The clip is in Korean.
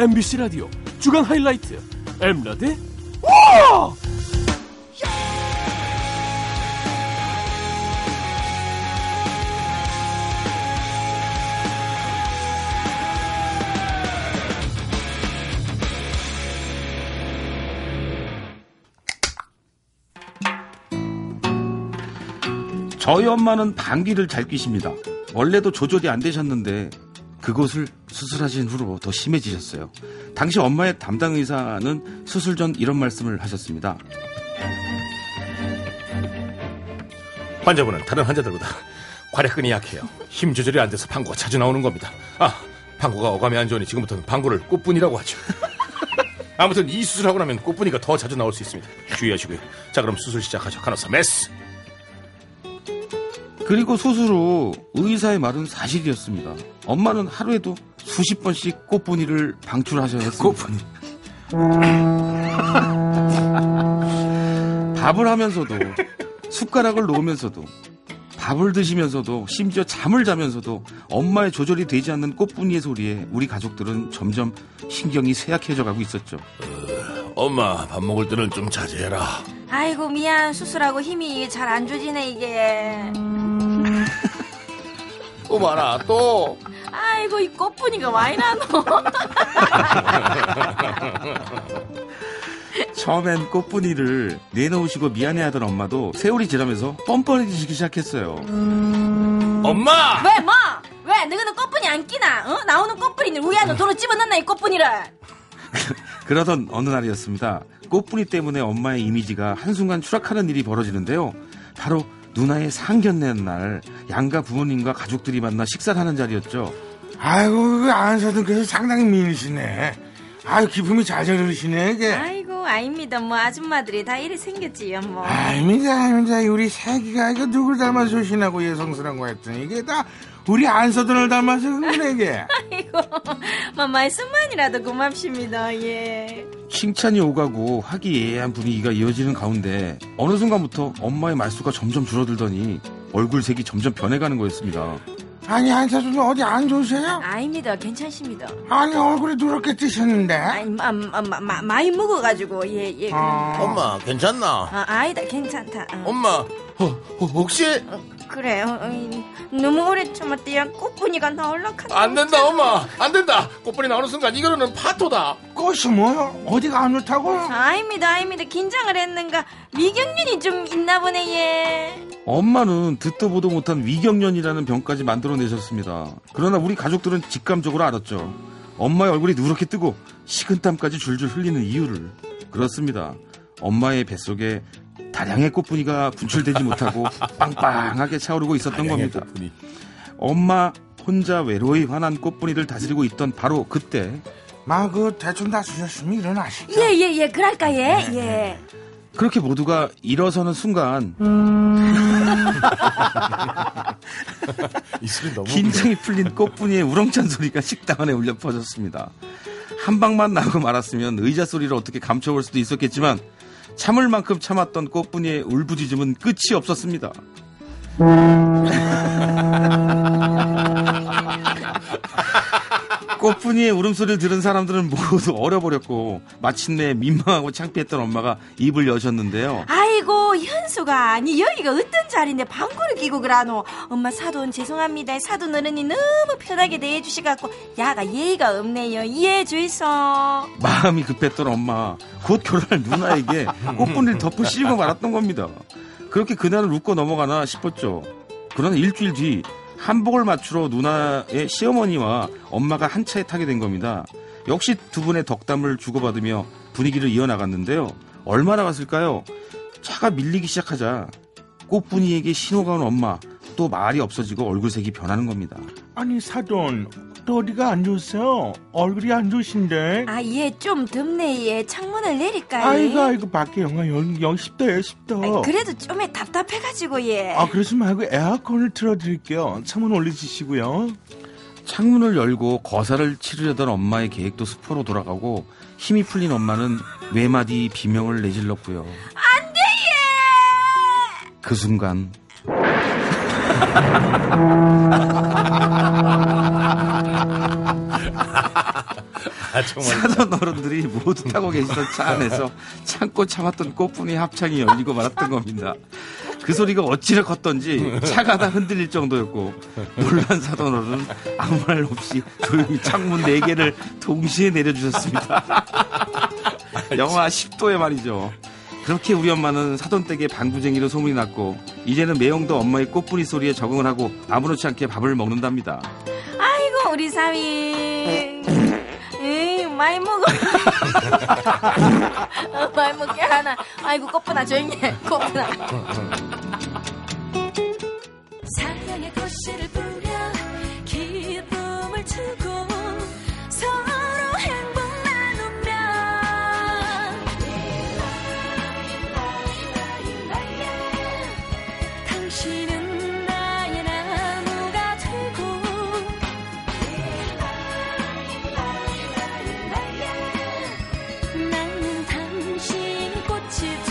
MBC 라디오 주간 하이라이트 엠라디 와! 저희 엄마는 방귀를 잘 뀌십니다. 원래도 조절이 안 되셨는데 그것을 수술하신 후로 더 심해지셨어요. 당시 엄마의 담당 의사는 수술 전 이런 말씀을 하셨습니다. 환자분은 다른 환자들보다 괄약근이 약해요. 힘 조절이 안 돼서 방구가 자주 나오는 겁니다. 아, 방구가 어감이 안 좋으니 지금부터는 방구를 꽃분이라고 하죠. 아무튼 이 수술하고 나면 꽃분이가 더 자주 나올 수 있습니다. 주의하시고요. 자, 그럼 수술 시작하죠. 간호사 메스. 그리고 수술 후 의사의 말은 사실이었습니다. 엄마는 하루에도 수십 번씩 꽃분이를 방출하셔야 했습니다. 꽃분이. 밥을 하면서도 숟가락을 놓으면서도 밥을 드시면서도 심지어 잠을 자면서도 엄마의 조절이 되지 않는 꽃분이의 소리에 우리 가족들은 점점 신경이 쇠약해져 가고 있었죠. 엄마, 밥 먹을 때는 좀 자제해라. 아이고 미안 수술하고 힘이 잘안 좋지네 이게 또 봐라, 또. 아이고 이 꽃분이가 와이 나노 처음엔 꽃분이를 내놓으시고 미안해하던 엄마도 세월이 지나면서 뻔뻔해지기 시작했어요. 엄마! 왜 뭐? 왜 너희는 꽃분이 안 끼나? 어? 나오는 꽃분이를 우리 안으로 도로 집어넣나 이 꽃분이를 그러던 어느 날이었습니다. 꽃분이 때문에 엄마의 이미지가 한순간 추락하는 일이 벌어지는데요. 바로 누나의 상견례 날 양가 부모님과 가족들이 만나 식사를 하는 자리였죠. 아이고 그 안사돈께서 상당히 미인이시네. 아유 기품이 잘 자르시네 이게. 아이고 아닙니다. 뭐 아줌마들이 다 이래 생겼지요 뭐. 아닙니다 아닙니다. 우리 새끼가 이거 누굴 닮아서 조신하고 예성스러운 거 했더니 이게 다 우리 안서돈을 닮아서 이게. 아이고 뭐 말씀만이라도 고맙습니다. 예. 칭찬이 오가고 화기애애한 분위기가 이어지는 가운데 어느 순간부터 엄마의 말수가 점점 줄어들더니 얼굴색이 점점 변해가는 거였습니다. 아니 안사돈 어디 안 좋으세요? 아닙니다 괜찮습니다 아니 얼굴이 누렇게 뜨셨는데. 아니 마, 마, 마, 마, 많이 먹어가지고 예예 아. 엄마, 괜찮나? 아, 아니다 괜찮다 어. 엄마, 어, 어, 혹시? 그래 어, 어, 너무 오래 참았대야 꽃분이가 나올라 카다 안 된다, 엄마. 안 된다. 꽃분이 나오는 순간 이거는 파토다. 꽃이 뭐요? 어디가 안 좋다고? 아닙니다 아닙니다 긴장을 했는가 미경련이 좀 있나 보네 예 엄마는 듣도 보도 못한 위경련이라는 병까지 만들어내셨습니다. 그러나 우리 가족들은 직감적으로 알았죠. 엄마의 얼굴이 누렇게 뜨고 식은땀까지 줄줄 흘리는 이유를. 그렇습니다. 엄마의 뱃속에 다량의 꽃분이가 분출되지 못하고 빵빵하게 차오르고 있었던 겁니다. 꽃분이. 엄마 혼자 외로이 화난 꽃분이를 다스리고 있던 바로 그때 마그 대충 다 쓰셨으면 일어나시죠. 예예예 그럴까 예 예. 그렇게 모두가 일어서는 순간 너무. 긴장이 풀린 꽃분이의 우렁찬 소리가 식당 안에 울려 퍼졌습니다. 한 방만 나고 말았으면 의자 소리를 어떻게 감춰볼 수도 있었겠지만 참을 만큼 참았던 꽃분이의 울부짖음은 끝이 없었습니다. 꽃분이의 울음소리를 들은 사람들은 모두 얼어버렸고 마침내 민망하고 창피했던 엄마가 입을 여셨는데요. 아이 고 현수가 아니 여기가 어떤 자리인데 방구를 끼고 그러노 엄마 사돈 죄송합니다 사돈 어른이 너무 편하게 대해 주시갖고 야가 예의가 없네요 이해해 주이소 마음이 급했던 엄마 곧 결혼할 누나에게 꽃분을 덮어 씌우고 말았던 겁니다. 그렇게 그날을 웃고 넘어가나 싶었죠. 그러나 일주일 뒤 한복을 맞추러 누나의 시어머니와 엄마가 한 차에 타게 된 겁니다. 역시 두 분의 덕담을 주고받으며 분위기를 이어나갔는데요. 얼마나 갔을까요? 차가 밀리기 시작하자 꽃분이에게 신호가 온 엄마 또 말이 없어지고 얼굴색이 변하는 겁니다. 아니 사돈 또 어디가 안 좋으세요? 얼굴이 안 좋으신데. 아예좀 덥네 예 창문을 내릴까요 아이고 아이고 밖에 영하 영, 영 10도예요 10도. 아이, 그래도 좀에 답답해가지고 예아 그러지 말고 에어컨을 틀어드릴게요. 창문 올려주시고요. 창문을 열고 거사를 치르려던 엄마의 계획도 수포로 돌아가고 힘이 풀린 엄마는 외마디 비명을 내질렀고요. 예 그 순간 아. 사돈 어른들이 모두 타고 계시던 차 안에서 참고 참았던 꽃분이 합창이 열리고 말았던 겁니다. 그 소리가 어찌나 컸던지 차가 다 흔들릴 정도였고 놀란 사돈 어른은 아무 말 없이 조용히 창문 4개를 동시에 내려주셨습니다. 영하 10도에 말이죠. 그렇게 우리 엄마는 사돈댁의 방구쟁이로 소문이 났고 이제는 매형도 엄마의 꽃분이 소리에 적응을 하고 아무렇지 않게 밥을 먹는답니다. 아이고 우리 사위. 에이 많이 먹어. 어, 많이 먹게 하나. 아이고 꽃분아 조용히 해. 꽃분아 사랑의 꽃씨를 당신 꽃이